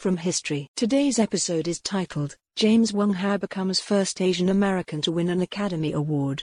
from history. Today's episode is titled, James Wong Howe becomes first Asian American to win an Academy Award.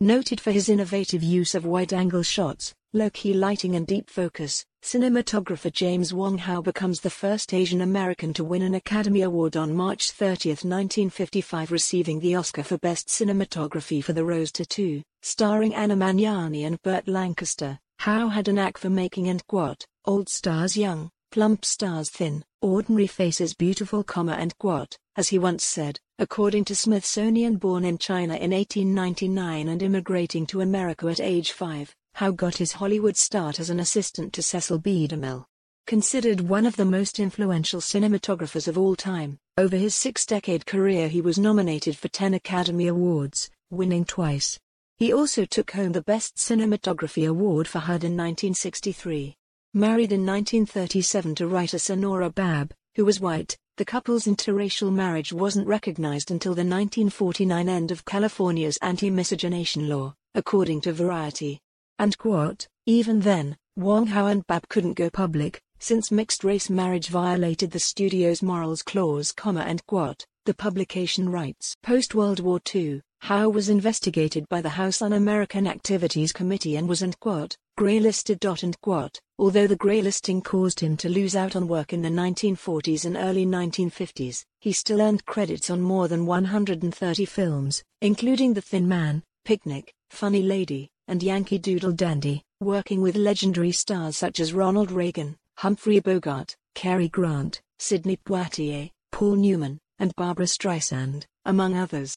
Noted for his innovative use of wide-angle shots, low-key lighting and deep focus, cinematographer James Wong Howe becomes the first Asian American to win an Academy Award on March 30, 1955 receiving the Oscar for Best Cinematography for The Rose Tattoo, starring Anna Magnani and Burt Lancaster. Howe had a knack for making and quote, old stars young, plump stars thin, ordinary faces beautiful, comma and quote, as he once said, according to Smithsonian born in China in 1899 and immigrating to America at age 5, Howe got his Hollywood start as an assistant to Cecil B. DeMille. Considered one of the most influential cinematographers of all time, over his six-decade career he was nominated for 10 Academy Awards, winning twice. He also took home the Best Cinematography Award for HUD in 1963. Married in 1937 to writer Sonora Babb, who was white, the couple's interracial marriage wasn't recognized until the 1949 end of California's anti-miscegenation law, according to Variety. And quote, even then, Wong Howe and Babb couldn't go public, since mixed-race marriage violated the studio's morals clause, comma and quote, the publication writes. Post-World War II, Howe was investigated by the House Un-American Activities Committee and was and quote, grey-listed. And quote, although the grey listing caused him to lose out on work in the 1940s and early 1950s, he still earned credits on more than 130 films, including The Thin Man, Picnic, Funny Lady, and Yankee Doodle Dandy, working with legendary stars such as Ronald Reagan, Humphrey Bogart, Cary Grant, Sidney Poitier, Paul Newman, and Barbra Streisand, among others.